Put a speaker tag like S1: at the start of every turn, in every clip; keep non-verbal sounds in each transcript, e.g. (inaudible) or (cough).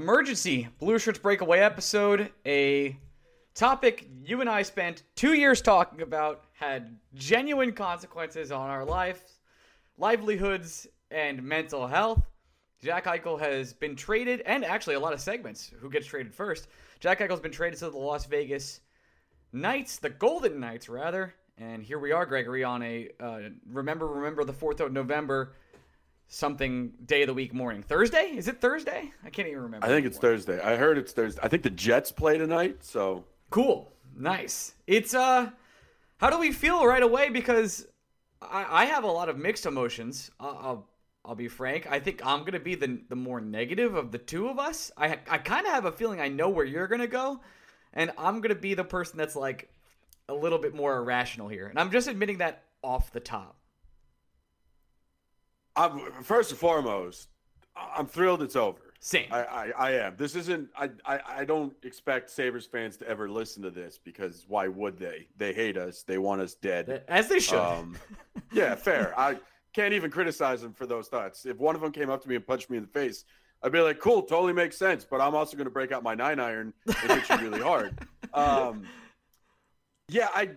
S1: Emergency Blue Shirts Breakaway episode. A topic you and I spent two years talking about had genuine consequences on our lives, livelihoods, and mental health. Jack Eichel has been traded, and actually a lot of segments. Who gets traded first? Jack Eichel's been traded to the Las Vegas Knights, the Golden Knights, rather. And here we are, Gregory, on a uh, remember, remember the fourth of November, something day of the week morning. Thursday? Is it Thursday? I can't even remember.
S2: I think it's. Thursday. I heard it's Thursday. I think the Jets play tonight, so
S1: Cool. Nice. It's uh how do we feel right away because I, I have a lot of mixed emotions. I'll, I'll I'll be frank. I think I'm gonna be the the more negative of the two of us. I I kind of have a feeling I know where you're gonna go, and I'm gonna be the person that's like a little bit more irrational here, and I'm just admitting that off the top.
S2: I'm, first and foremost, I'm thrilled it's over.
S1: Same.
S2: I, I, I am. This isn't. I, I, I don't expect Sabres fans to ever listen to this because why would they? They hate us. They want us dead.
S1: As they should.
S2: Um, yeah, fair. I can't even criticize them for those thoughts. If one of them came up to me and punched me in the face, I'd be like, "Cool, totally makes sense." But I'm also going to break out my nine iron and hit you really hard. (laughs) Um, yeah, I.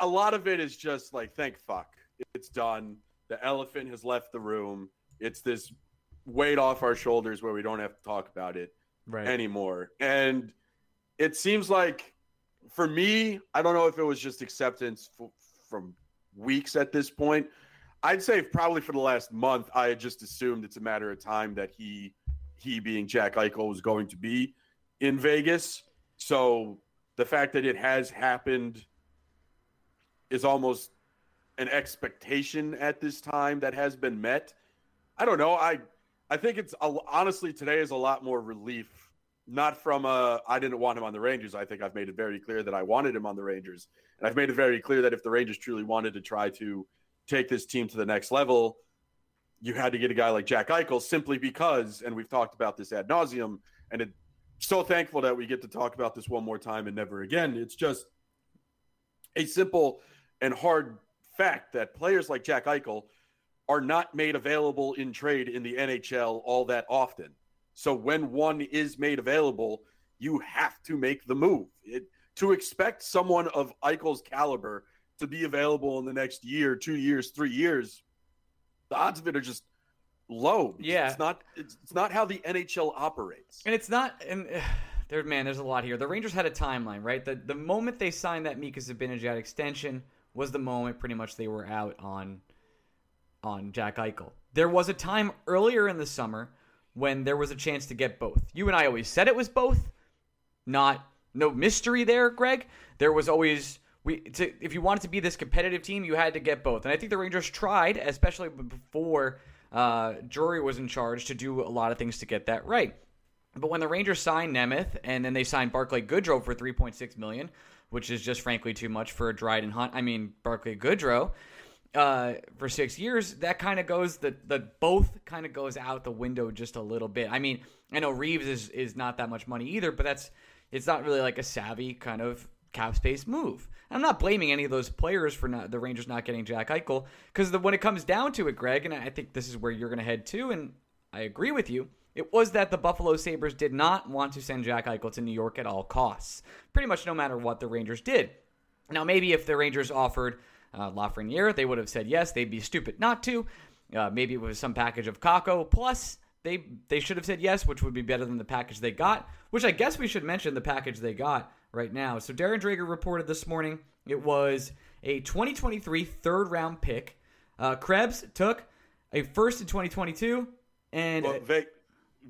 S2: A lot of it is just like, thank fuck, it's done. The elephant has left the room. It's this weight off our shoulders where we don't have to talk about it
S1: right.
S2: anymore. And it seems like for me, I don't know if it was just acceptance f- from weeks at this point. I'd say probably for the last month, I had just assumed it's a matter of time that he, he being Jack Eichel, was going to be in Vegas. So the fact that it has happened is almost an expectation at this time that has been met. I don't know. I I think it's honestly today is a lot more relief. Not from uh, I didn't want him on the Rangers. I think I've made it very clear that I wanted him on the Rangers, and I've made it very clear that if the Rangers truly wanted to try to take this team to the next level, you had to get a guy like Jack Eichel simply because, and we've talked about this ad nauseum, and it, so thankful that we get to talk about this one more time and never again. It's just a simple and hard fact that players like Jack Eichel are not made available in trade in the NHL all that often. So when one is made available, you have to make the move. It, to expect someone of Eichel's caliber to be available in the next year, two years, three years, the odds of it are just low.
S1: Yeah.
S2: it's not. It's, it's not how the NHL operates.
S1: And it's not, and uh, (sighs) there, man, there's a lot here. The Rangers had a timeline, right? The the moment they signed that Mika Zibanejad extension was the moment, pretty much, they were out on on Jack Eichel. There was a time earlier in the summer when there was a chance to get both. You and I always said it was both. Not no mystery there, Greg. There was always we to, if you wanted to be this competitive team, you had to get both. And I think the Rangers tried, especially before uh, Drury was in charge, to do a lot of things to get that right. But when the Rangers signed Nemeth and then they signed Barclay Goodrow for 3.6 million, which is just frankly too much for a Dryden Hunt. I mean Barclay Goodrow uh, for six years. That kind of goes the the both kind of goes out the window just a little bit. I mean I know Reeves is is not that much money either, but that's it's not really like a savvy kind of cap space move. I'm not blaming any of those players for not the Rangers not getting Jack Eichel because when it comes down to it, Greg, and I think this is where you're going to head to, and I agree with you. It was that the Buffalo Sabres did not want to send Jack Eichel to New York at all costs. Pretty much no matter what the Rangers did. Now, maybe if the Rangers offered uh, Lafreniere, they would have said yes. They'd be stupid not to. Uh, maybe it was some package of Kakko plus they they should have said yes, which would be better than the package they got. Which I guess we should mention the package they got right now. So Darren Dreger reported this morning it was a 2023 third round pick. Uh, Krebs took a first in 2022, and
S2: Well,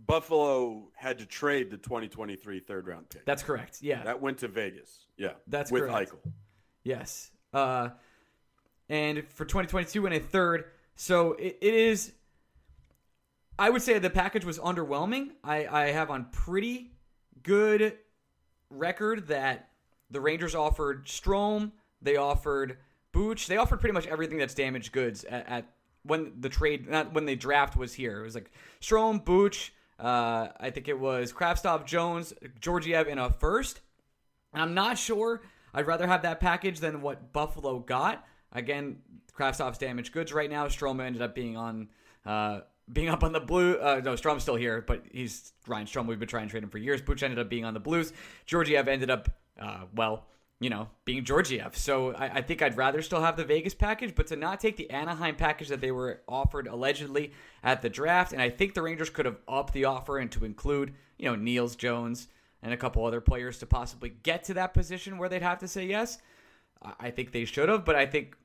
S2: Buffalo had to trade the 2023 third round pick.
S1: that's correct. Yeah,
S2: that went to Vegas. Yeah,
S1: That's
S2: with
S1: correct.
S2: Eichel.
S1: Yes. Uh, and for 2022 and a third. So it, it is. I would say the package was underwhelming. I, I have on pretty good record that the Rangers offered Strome, they offered Booch, they offered pretty much everything that's damaged goods at, at when the trade, not when the draft was here. It was like Strome, Booch, uh, I think it was Kravtsov, Jones, Georgiev in a first. And I'm not sure. I'd rather have that package than what Buffalo got. Again, Kravtsov's damaged goods right now. Stroma ended up being on, uh, being up on the blue. Uh, no, Strome's still here, but he's Ryan Strome. We've been trying to trade him for years. Butch ended up being on the Blues. Georgiev ended up, uh, well, you know, being Georgiev. So I, I think I'd rather still have the Vegas package, but to not take the Anaheim package that they were offered allegedly at the draft. And I think the Rangers could have upped the offer and to include, you know, Niels Jones and a couple other players to possibly get to that position where they'd have to say yes. I think they should have, but I think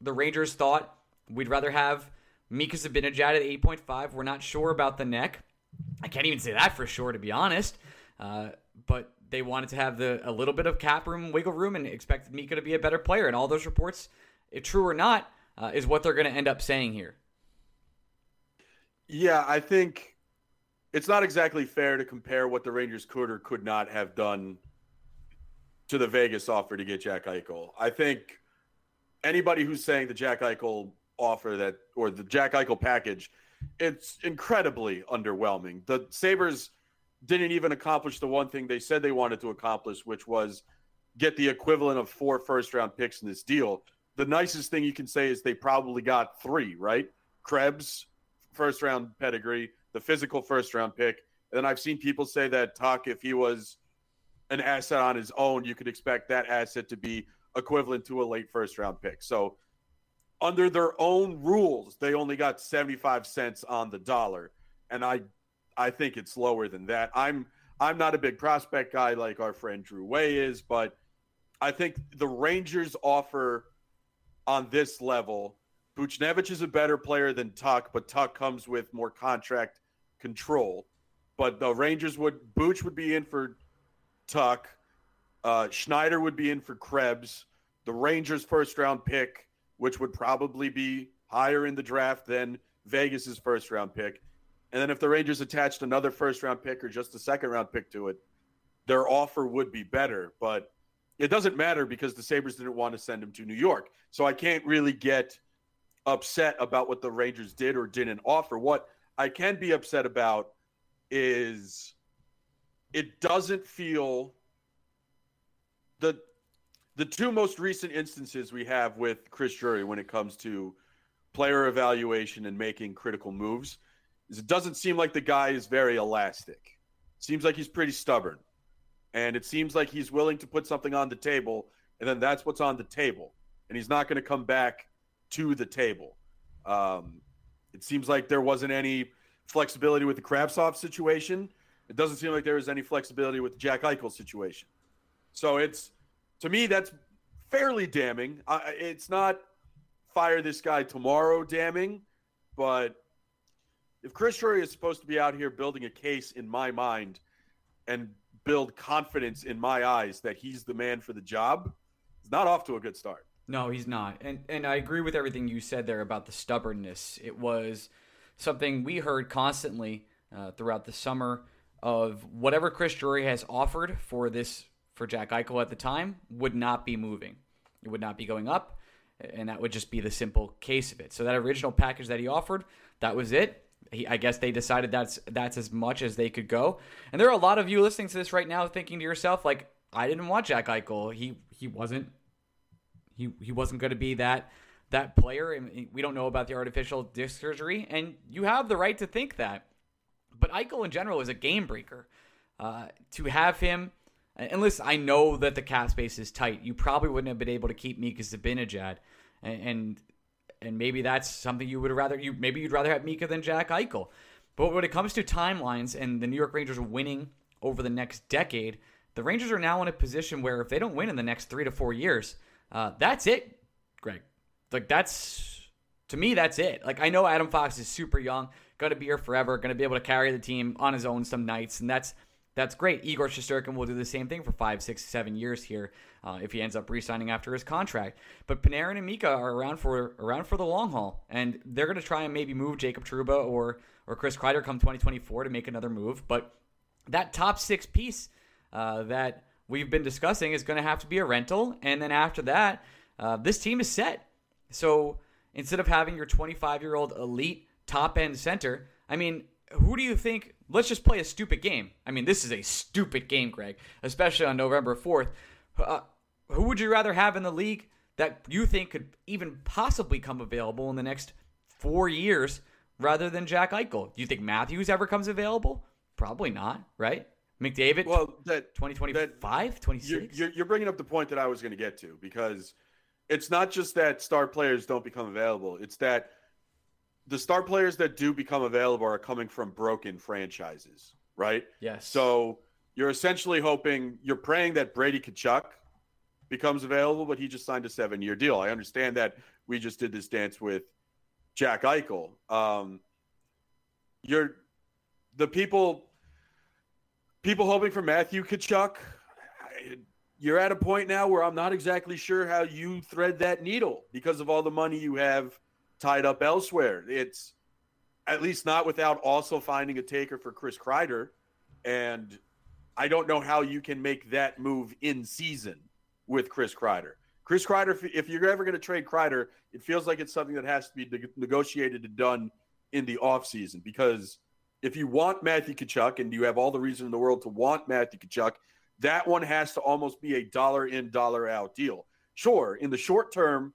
S1: the Rangers thought we'd rather have Mika Zibanejad at 8.5. We're not sure about the neck. I can't even say that for sure, to be honest. Uh, but they wanted to have the a little bit of cap room, wiggle room, and expected Mika to be a better player. And all those reports, if true or not, uh, is what they're going to end up saying here.
S2: Yeah, I think it's not exactly fair to compare what the Rangers could or could not have done to the Vegas offer to get Jack Eichel. I think anybody who's saying the Jack Eichel offer that or the Jack Eichel package, it's incredibly underwhelming. The Sabres didn't even accomplish the one thing they said they wanted to accomplish, which was get the equivalent of four first round picks in this deal. The nicest thing you can say is they probably got three, right? Krebs, first round pedigree, the physical first round pick. And then I've seen people say that Tuch, if he was an asset on his own, you could expect that asset to be equivalent to a late first round pick. So under their own rules, they only got 75 cents on the dollar. And I I think it's lower than that. I'm I'm not a big prospect guy like our friend Drew Way is, but I think the Rangers offer on this level. Buchnevich is a better player than Tuch, but Tuch comes with more contract control. But the Rangers would Booch would be in for Tuch. Uh, Schneider would be in for Krebs. The Rangers' first round pick, which would probably be higher in the draft than Vegas's first round pick. And then if the Rangers attached another first round pick or just a second round pick to it, their offer would be better. But it doesn't matter because the Sabres didn't want to send him to New York. So I can't really get upset about what the Rangers did or didn't offer. What I can be upset about is it doesn't feel the the two most recent instances we have with Chris Drury when it comes to player evaluation and making critical moves is it doesn't seem like the guy is very elastic. Seems like he's pretty stubborn. And it seems like he's willing to put something on the table and then that's what's on the table. And he's not going to come back to the table. Um, it seems like there wasn't any flexibility with the Kravtsov situation. It doesn't seem like there was any flexibility with the Jack Eichel situation. So it's to me that's fairly damning. It's not fire this guy tomorrow damning, but if Chris Drury is supposed to be out here building a case in my mind and build confidence in my eyes that he's the man for the job, it's not off to a good start.
S1: No, he's not. And and I agree with everything you said there about the stubbornness. It was something we heard constantly uh, throughout the summer of whatever Chris Drury has offered for this for Jack Eichel at the time would not be moving. It would not be going up, and that would just be the simple case of it. So that original package that he offered, that was it. He, I guess they decided that's that's as much as they could go. And there are a lot of you listening to this right now thinking to yourself like, I didn't want Jack Eichel. He he wasn't he he wasn't going to be that that player. And we don't know about the artificial disc surgery, and you have the right to think that. But Eichel in general is a game breaker. Uh, to have him, and listen, I know that the cap space is tight. You probably wouldn't have been able to keep Mika Zibanejad, and, and and maybe that's something you would rather you maybe you'd rather have Mika than Jack Eichel. But when it comes to timelines and the New York Rangers winning over the next decade, the Rangers are now in a position where if they don't win in the next three to four years, uh, that's it, Greg. Like that's to me, that's it. Like I know Adam Fox is super young, to be here forever, to be able to carry the team on his own some nights, and that's that's great. Igor Shesterkin will do the same thing for five, six, seven years here uh, if he ends up re-signing after his contract. But Panarin and Mika are around for around for the long haul, and they're going to try and maybe move Jacob Trouba or or Chris Kreider come 2024 to make another move. But that top six piece uh, that we've been discussing is going to have to be a rental, and then after that, uh, this team is set. So instead of having your 25 year old elite top end center, I mean, who do you think? Let's just play a stupid game. I mean, this is a stupid game, Greg, especially on November 4th. Uh, who would you rather have in the league that you think could even possibly come available in the next four years rather than Jack Eichel? Do you think Matthews ever comes available? Probably not, right? McDavid,
S2: well, that
S1: 2025, 26?
S2: You're, you're bringing up the point that I was going to get to because it's not just that star players don't become available, it's that the star players that do become available are coming from broken franchises, right?
S1: Yes.
S2: So you're essentially hoping, you're praying that Brady Tkachuk becomes available, but he just signed a seven year deal. I understand that we just did this dance with Jack Eichel. Um, you're the people, people hoping for Matthew Tkachuk. You're at a point now where I'm not exactly sure how you thread that needle because of all the money you have tied up elsewhere. It's at least not without also finding a taker for Chris Kreider. And I don't know how you can make that move in season with Chris Kreider. Chris Kreider, if you're ever going to trade Kreider, it feels like it's something that has to be negotiated and done in the offseason because if you want Matthew Tkachuk and you have all the reason in the world to want Matthew Tkachuk, that one has to almost be a dollar in, dollar out deal. Sure, in the short term,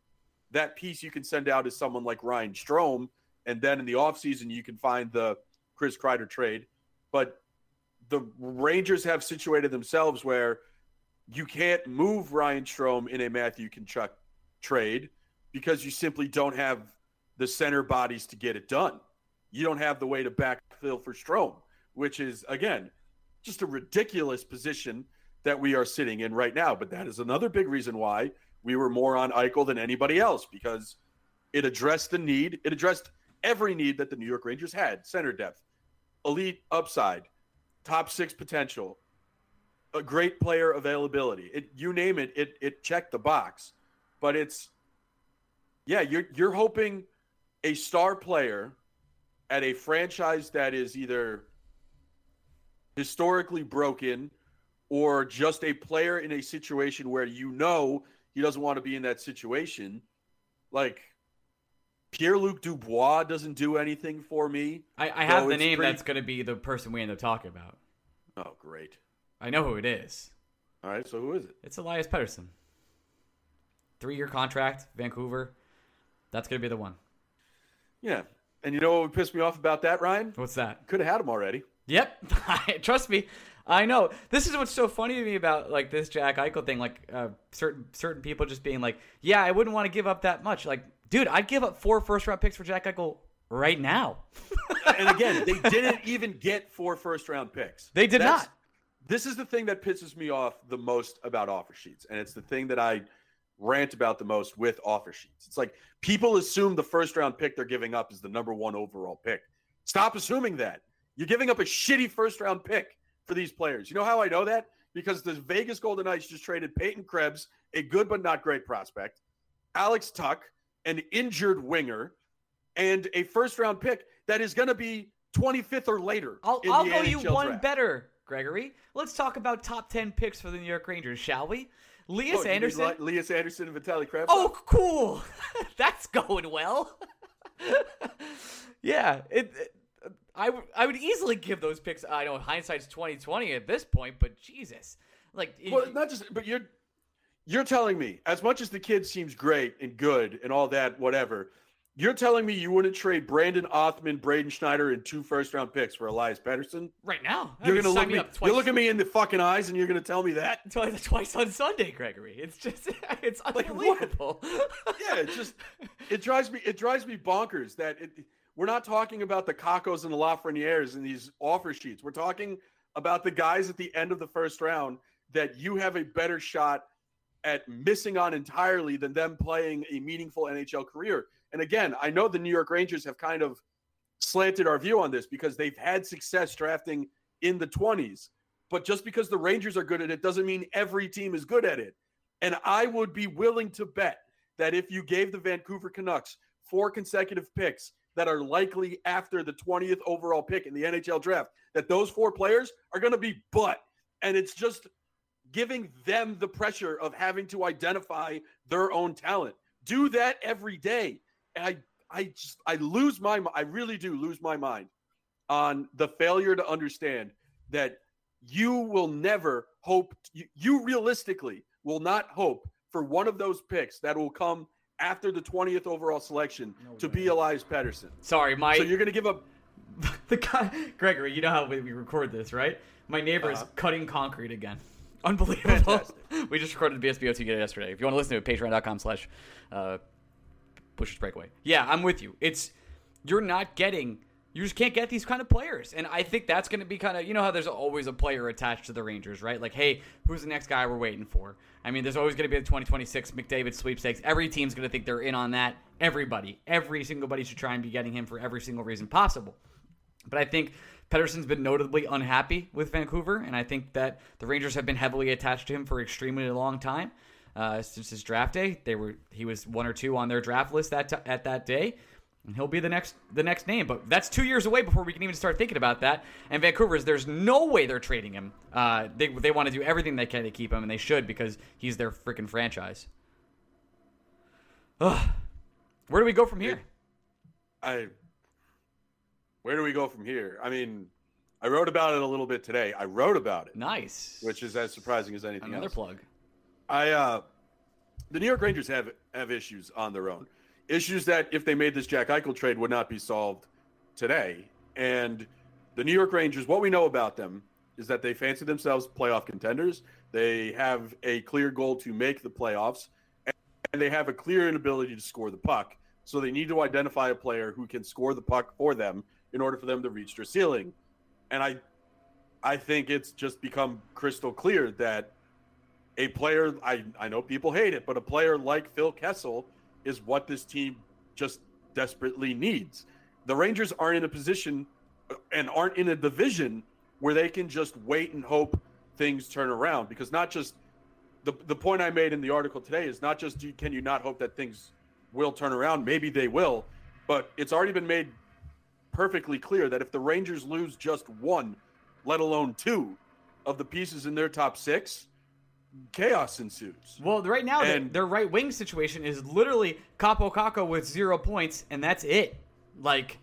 S2: that piece you can send out is someone like Ryan Strome, and then in the offseason you can find the Chris Kreider trade. But the Rangers have situated themselves where you can't move Ryan Strome in a Matthew Tkachuk trade because you simply don't have the center bodies to get it done. You don't have the way to backfill for Strome, which is again just a ridiculous position that we are sitting in right now. But that is another big reason why we were more on Eichel than anybody else because it addressed the need. It addressed every need that the New York Rangers had center depth, elite upside, top six potential, a great player availability. It, you name it, it, it checked the box. But it's, yeah, you're, you're hoping a star player at a franchise that is either historically broken or just a player in a situation where you know he doesn't want to be in that situation. Like Pierre Luc Dubois doesn't do anything for me.
S1: I, I have the name pretty... that's going to be the person we end up talking about.
S2: Oh, great.
S1: I know who it is.
S2: All right, so who is it?
S1: It's Elias Pettersson. Three year contract, Vancouver. That's going to be the one.
S2: Yeah. And you know what would piss me off about that, Ryan?
S1: What's that?
S2: Could have had him already.
S1: Yep. (laughs) Trust me. I know. This is what's so funny to me about like this Jack Eichel thing. Like uh, certain certain people just being like, "Yeah, I wouldn't want to give up that much." Like, dude, I'd give up four first round picks for Jack Eichel right now.
S2: and (laughs) again, they didn't even get four first round picks.
S1: They did That's, not.
S2: This is the thing that pisses me off the most about offer sheets, and it's the thing that I rant about the most with offer sheets. It's like people assume the first round pick they're giving up is the number one overall pick. Stop assuming that. You're giving up a shitty first round pick for these players. You know how I know that? Because the Vegas Golden Knights just traded Peyton Krebs, a good but not great prospect, Alex Tuch, an injured winger, and a first round pick that is going to be 25th or later.
S1: I'll, I'll go you one draft. better, Gregory. Let's talk about top 10 picks for the New York Rangers, shall we? Lias oh, Andersson.
S2: Lias Andersson and Vitaly Kravtsov.
S1: Oh, cool. (laughs) That's going well. (laughs) yeah, it, it I, w- I would easily give those picks. I know hindsight's twenty twenty at this point, but Jesus, like,
S2: well, not just, but you're you're telling me as much as the kid seems great and good and all that, whatever. You're telling me you wouldn't trade Brennan Othmann, Braden Schneider, and two first round picks for Elias Pettersson
S1: right now?
S2: You're gonna look me. You look at me in the fucking eyes, and you're gonna tell me that (laughs)
S1: twice, twice on Sunday, Gregory. It's just (laughs) it's unbelievable.
S2: Like, yeah, it just it (laughs) drives me it drives me bonkers that it, we're not talking about the Kakkos and the Lafrenières in these offer sheets. We're talking about the guys at the end of the first round that you have a better shot at missing on entirely than them playing a meaningful NHL career. And again, I know the New York Rangers have kind of slanted our view on this because they've had success drafting in the 20s. But just because the Rangers are good at it doesn't mean every team is good at it. And I would be willing to bet that if you gave the Vancouver Canucks four consecutive picks that are likely after the 20th overall pick in the NHL draft, that those four players are going to be butt. And it's just giving them the pressure of having to identify their own talent. Do that every day. And I I just I lose my I really do lose my mind on the failure to understand that you will never hope you, you realistically will not hope for one of those picks that will come after the 20th overall selection no to be Elias Pettersson.
S1: Sorry, my
S2: So you're going to give up (laughs)
S1: the guy Gregory, you know how we record this, right? My neighbor is uh-huh. cutting concrete again. (laughs) Unbelievable. we just recorded the BSBOT yesterday. If you want to listen to it, patreon.com slash uh, Bush's Breakaway. Yeah, I'm with you. It's you're not getting you just can't get these kind of players. And I think that's going to be kind of, you know, how there's always a player attached to the Rangers, right? Like, hey, who's the next guy we're waiting for? I mean, there's always going to be the 2026 McDavid sweepstakes. Every team's going to think they're in on that. Everybody, every single buddy should try and be getting him for every single reason possible. But I think Pettersson's been notably unhappy with Vancouver, and I think that the Rangers have been heavily attached to him for extremely long time. Uh, since his draft day, they were he was one or two on their draft list that t- at that day, and he'll be the next the next name. But that's two years away before we can even start thinking about that. And Vancouver's there's no way they're trading him. Uh, they they want to do everything they can to keep him, and they should because he's their freaking franchise. Ugh. Where do we go from here?
S2: I where do we go from here? I mean, I wrote about it a little bit today. I wrote about it.
S1: Nice.
S2: Which is as surprising as anything
S1: Another
S2: else.
S1: plug.
S2: I uh the New York Rangers have have issues on their own. Issues that if they made this Jack Eichel trade would not be solved today. And the New York Rangers, what we know about them is that they fancy themselves playoff contenders. They have a clear goal to make the playoffs and they have a clear inability to score the puck. So they need to identify a player who can score the puck for them in order for them to reach their ceiling. And I I think it's just become crystal clear that a player I, I know people hate it, but a player like Phil Kessel is what this team just desperately needs. The Rangers aren't in a position and aren't in a division where they can just wait and hope things turn around because not just the the point I made in the article today is not just can you not hope that things will turn around, maybe they will, but it's already been made perfectly clear that if the Rangers lose just one, let alone two, of the pieces in their top six, chaos ensues.
S1: Well, right now, and, their, their right wing situation is literally Kaapo Kakko with zero points, and that's it. Like,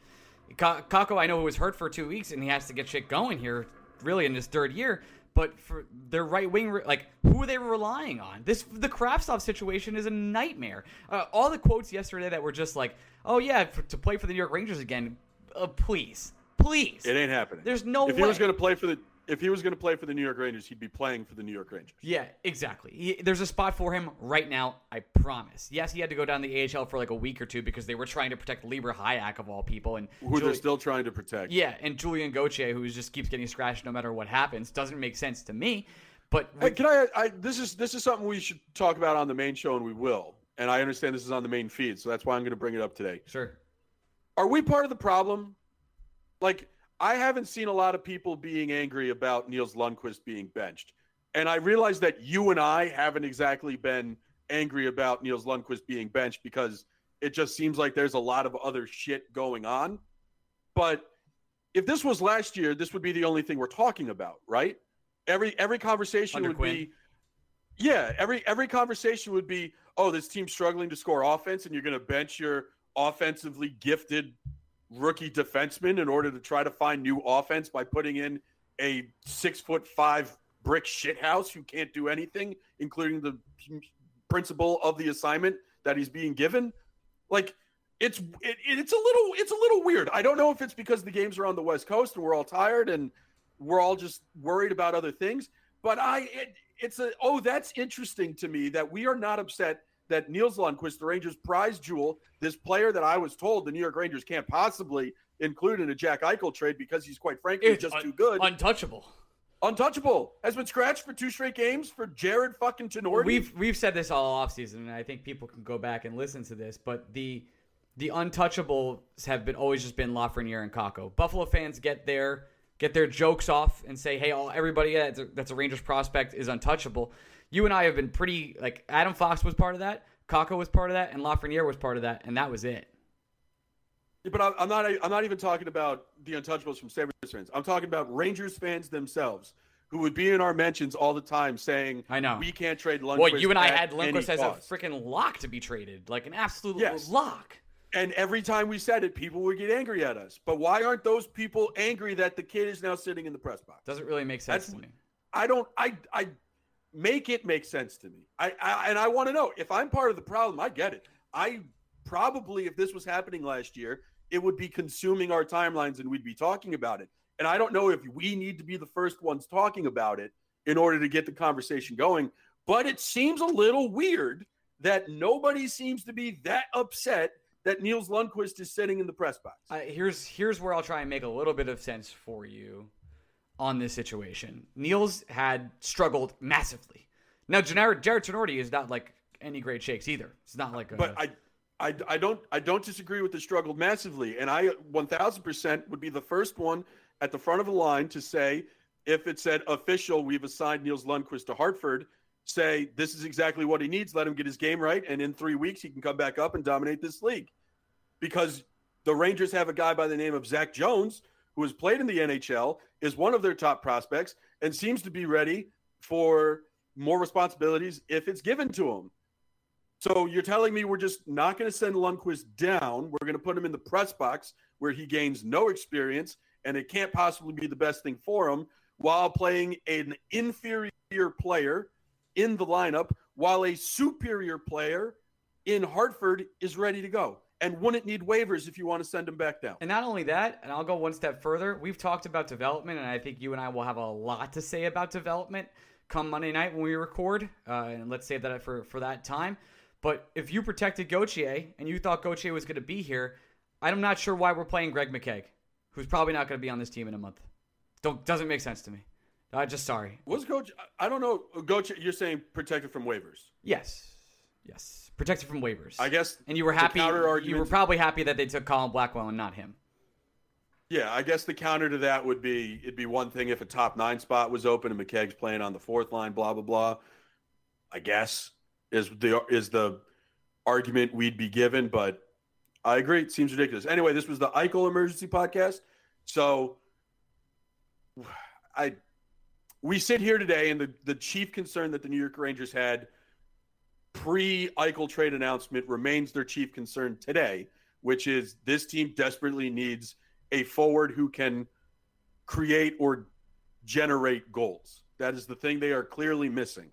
S1: Kakko, I know, was hurt for two weeks, and he has to get shit going here, really, in his third year. But for their right wing, like who are they relying on? This the Kravtsov situation is a nightmare. Uh, all the quotes yesterday that were just like, "Oh yeah, for, to play for the New York Rangers again, uh, please, please.
S2: It ain't happening.
S1: There's no
S2: if
S1: way.
S2: he was going to play for the if he was going to play for the New York Rangers, he'd be playing for the New York Rangers.
S1: Yeah, exactly. He, there's a spot for him right now. I promise. Yes, he had to go down the AHL for like a week or two because they were trying to protect Libor Hajek of all people, and
S2: who Juli- they're still trying to protect.
S1: Yeah, and Julien Gauthier, who just keeps getting scratched no matter what happens, doesn't make sense to me. But
S2: hey, can I, I? This is this is something we should talk about on the main show, and we will. And I understand this is on the main feed, so that's why I'm going to bring it up today.
S1: Sure.
S2: Are we part of the problem? Like I haven't seen a lot of people being angry about Niels Lundkvist being benched. And I realize that you and I haven't exactly been angry about Niels Lundkvist being benched because it just seems like there's a lot of other shit going on. But if this was last year, this would be the only thing we're talking about, right? Every every conversation
S1: Under
S2: would
S1: Quinn.
S2: be Yeah, every every conversation would be, "Oh, this team's struggling to score offense and you're going to bench your offensively gifted rookie defenseman in order to try to find new offense by putting in a six foot five brick shithouse who can't do anything, including the principle of the assignment that he's being given. Like it's it, it's a little it's a little weird. I don't know if it's because the games are on the West Coast and we're all tired and we're all just worried about other things. But I it, it's a oh that's interesting to me that we are not upset that Niels Lundkvist, the Rangers' prize jewel, this player that I was told the New York Rangers can't possibly include in a Jack Eichel trade because he's quite frankly
S1: It's
S2: just
S1: un-
S2: too good.
S1: Untouchable.
S2: Untouchable has been scratched for two straight games for Jared fucking Tinordi.
S1: We've we've said this all offseason, and I think people can go back and listen to this. But the the untouchables have been always just been Lafreniere and Kakko. Buffalo fans get their get their jokes off and say, "Hey, all everybody that's a, that's a Rangers prospect is untouchable." You and I have been pretty like Adam Fox was part of that, Kakko was part of that, and Lafreniere was part of that, and that was it.
S2: But I'm I'm not. I'm not even talking about the untouchables from Sabres fans. I'm talking about Rangers fans themselves, who would be in our mentions all the time saying,
S1: I know.
S2: we can't trade Lundqvist."
S1: Well, you and I had
S2: any
S1: Lindquist as
S2: cost."
S1: a freaking lock to be traded, like an absolute
S2: Yes.
S1: lock.
S2: And every time we said it, people would get angry at us. But why aren't those people angry that the kid is now sitting in the press box?
S1: Doesn't really make sense
S2: That's-
S1: to me.
S2: I don't. I. I make it make sense to me. I. I and I want to know if I'm part of the problem. I get it. I probably, if this was happening last year, it would be consuming our timelines and we'd be talking about it. And I don't know if we need to be the first ones talking about it in order to get the conversation going. But it seems a little weird that nobody seems to be that upset that Niels Lundkvist is sitting in the press box.
S1: I, here's here's where I'll try and make a little bit of sense for you on this situation. Niels had struggled massively. Now, Jared, Jared Tinordi is not like any great shakes either. It's not like a,
S2: but I, I, I don't I don't disagree with the struggle massively, and I 1,000 percent would be the first one at the front of the line to say if it said official, we've assigned Niels Lundkvist to Hartford. Say this is exactly what he needs. Let him get his game right, and in three weeks he can come back up and dominate this league. Because the Rangers have a guy by the name of Zach Jones who has played in the NHL, is one of their top prospects, and seems to be ready for more responsibilities if it's given to him. So you're telling me we're just not going to send Lundkvist down. We're going to put him in the press box where he gains no experience, and it can't possibly be the best thing for him while playing an inferior player in the lineup while a superior player in Hartford is ready to go and wouldn't need waivers if you want to send him back down.
S1: And not only that, and I'll go one step further. We've talked about development, and I think you and I will have a lot to say about development come Monday night when we record. Uh, and let's save that for for that time. But if you protected Gauthier and you thought Gauthier was going to be here, I'm not sure why we're playing Greg McKegg, who's probably not going to be on this team in a month. Don't doesn't make sense to me. Uh, just sorry.
S2: Was Coach? I don't know. Coach, you're saying protected from waivers.
S1: Yes, yes, protected from waivers.
S2: I guess.
S1: And you were happy. You were probably happy that they took Colin Blackwell and not him.
S2: Yeah, I guess the counter to that would be it'd be one thing if a top nine spot was open and McKegg's playing on the fourth line, blah blah blah. I guess is the is the argument we'd be given, but I agree. It seems ridiculous. Anyway, this was the Eichel emergency podcast. So I we sit here today and the, the chief concern that the New York Rangers had pre Eichel trade announcement remains their chief concern today, which is this team desperately needs a forward who can create or generate goals. That is the thing they are clearly missing.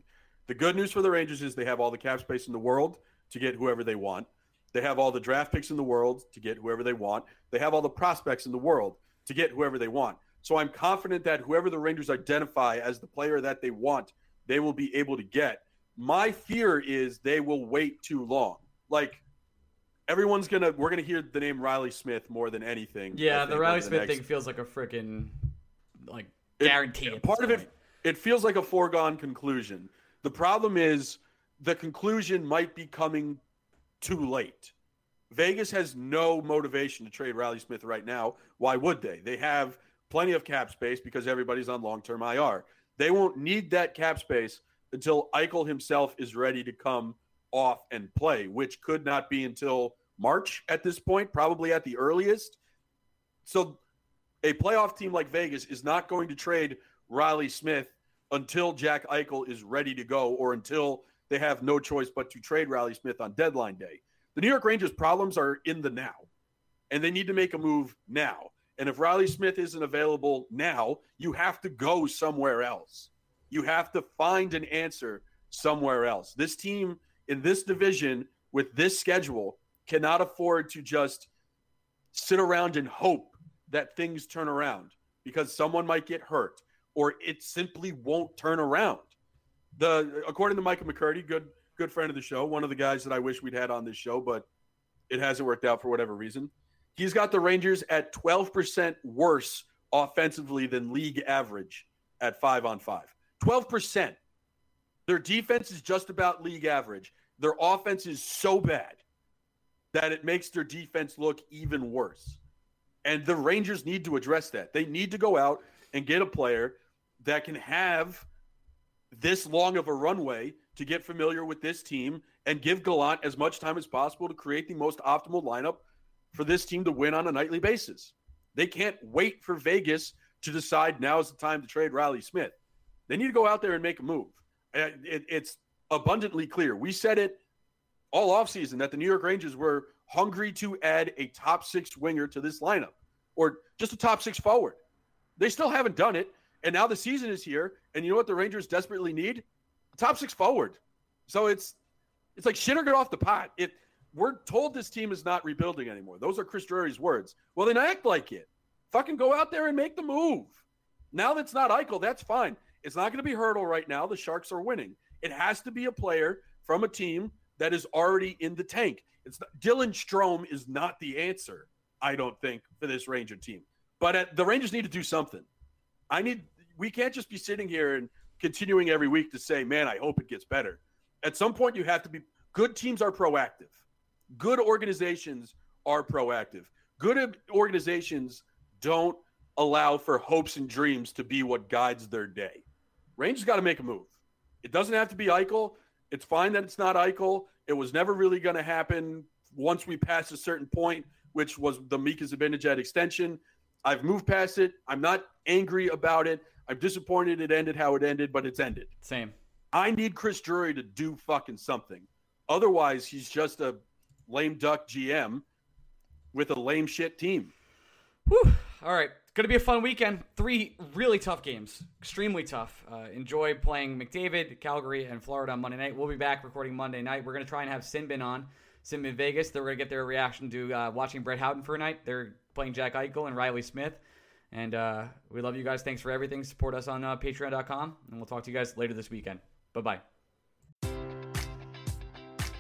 S2: The good news for the Rangers is they have all the cap space in the world to get whoever they want. They have all the draft picks in the world to get whoever they want. They have all the prospects in the world to get whoever they want. So I'm confident that whoever the Rangers identify as the player that they want, they will be able to get. My fear is they will wait too long. Like everyone's gonna, we're gonna hear the name Reilly Smith more than anything.
S1: Yeah, the Reilly Smith
S2: next-
S1: thing feels like a freaking like
S2: It-
S1: guarantee. at
S2: part of it it feels like a foregone conclusion the problem is the conclusion might be coming too late vegas has no motivation to trade reilly smith right now why would they they have plenty of cap space because everybody's on long-term ir they won't need that cap space until eichel himself is ready to come off and play which could not be until march at this point probably at the earliest so a playoff team like Vegas is not going to trade Reilly Smith until Jack Eichel is ready to go or until they have no choice but to trade Reilly Smith on deadline day. The New York Rangers' problems are in the now, and they need to make a move now. And if Reilly Smith isn't available now, you have to go somewhere else. You have to find an answer somewhere else. This team in this division with this schedule cannot afford to just sit around and hope that things turn around because someone might get hurt or it simply won't turn around. The according to Michael McCurdy, good good friend of the show, one of the guys that I wish we'd had on this show, but it hasn't worked out for whatever reason. He's got the Rangers at 12% worse offensively than league average at five on five. 12%. Their defense is just about league average. Their offense is so bad that it makes their defense look even worse. And the Rangers need to address that. They need to go out and get a player that can have this long of a runway to get familiar with this team and give Gallant as much time as possible to create the most optimal lineup for this team to win on a nightly basis. They can't wait for Vegas to decide now is the time to trade Reilly Smith. They need to go out there and make a move. It, it's abundantly clear. We said it all offseason that the New York Rangers were hungry to add a top six winger to this lineup or just a top six forward. They still haven't done it. And now the season is here. And you know what the Rangers desperately need? A top six forward. So it's it's like shit or get off the pot. It we're told this team is not rebuilding anymore. Those are Chris Drury's words. Well, then act like it. Fucking go out there and make the move. Now that's not Eichel, that's fine. It's not going to be Hertl right now. The Sharks are winning. It has to be a player from a team that is already in the tank. It's not, Dylan Strome is not the answer, I don't think, for this Ranger team. But at, the Rangers need to do something. I need. We can't just be sitting here and continuing every week to say, "Man, I hope it gets better." At some point, you have to be. Good teams are proactive. Good organizations are proactive. Good organizations don't allow for hopes and dreams to be what guides their day. Rangers got to make a move. It doesn't have to be Eichel. It's fine that it's not Eichel. It was never really going to happen once we passed a certain point, which was the Mika Zibanejad extension. I've moved past it. I'm not angry about it. I'm disappointed it ended how it ended, but it's ended.
S1: Same.
S2: I need Chris Drury to do fucking something. Otherwise, he's just a lame duck GM with a lame shit team.
S1: Whew. All right. Going to be a fun weekend. Three really tough games. Extremely tough. Uh, enjoy playing McDavid, Calgary, and Florida on Monday night. We'll be back recording Monday night. We're going to try and have Sinbin on. Sinbin Vegas. They're going to get their reaction to uh, watching Brett Howden for a night. They're playing Jack Eichel and Reilly Smith. And uh, we love you guys. Thanks for everything. Support us on uh, patreon.com. And we'll talk to you guys later this weekend. Bye bye.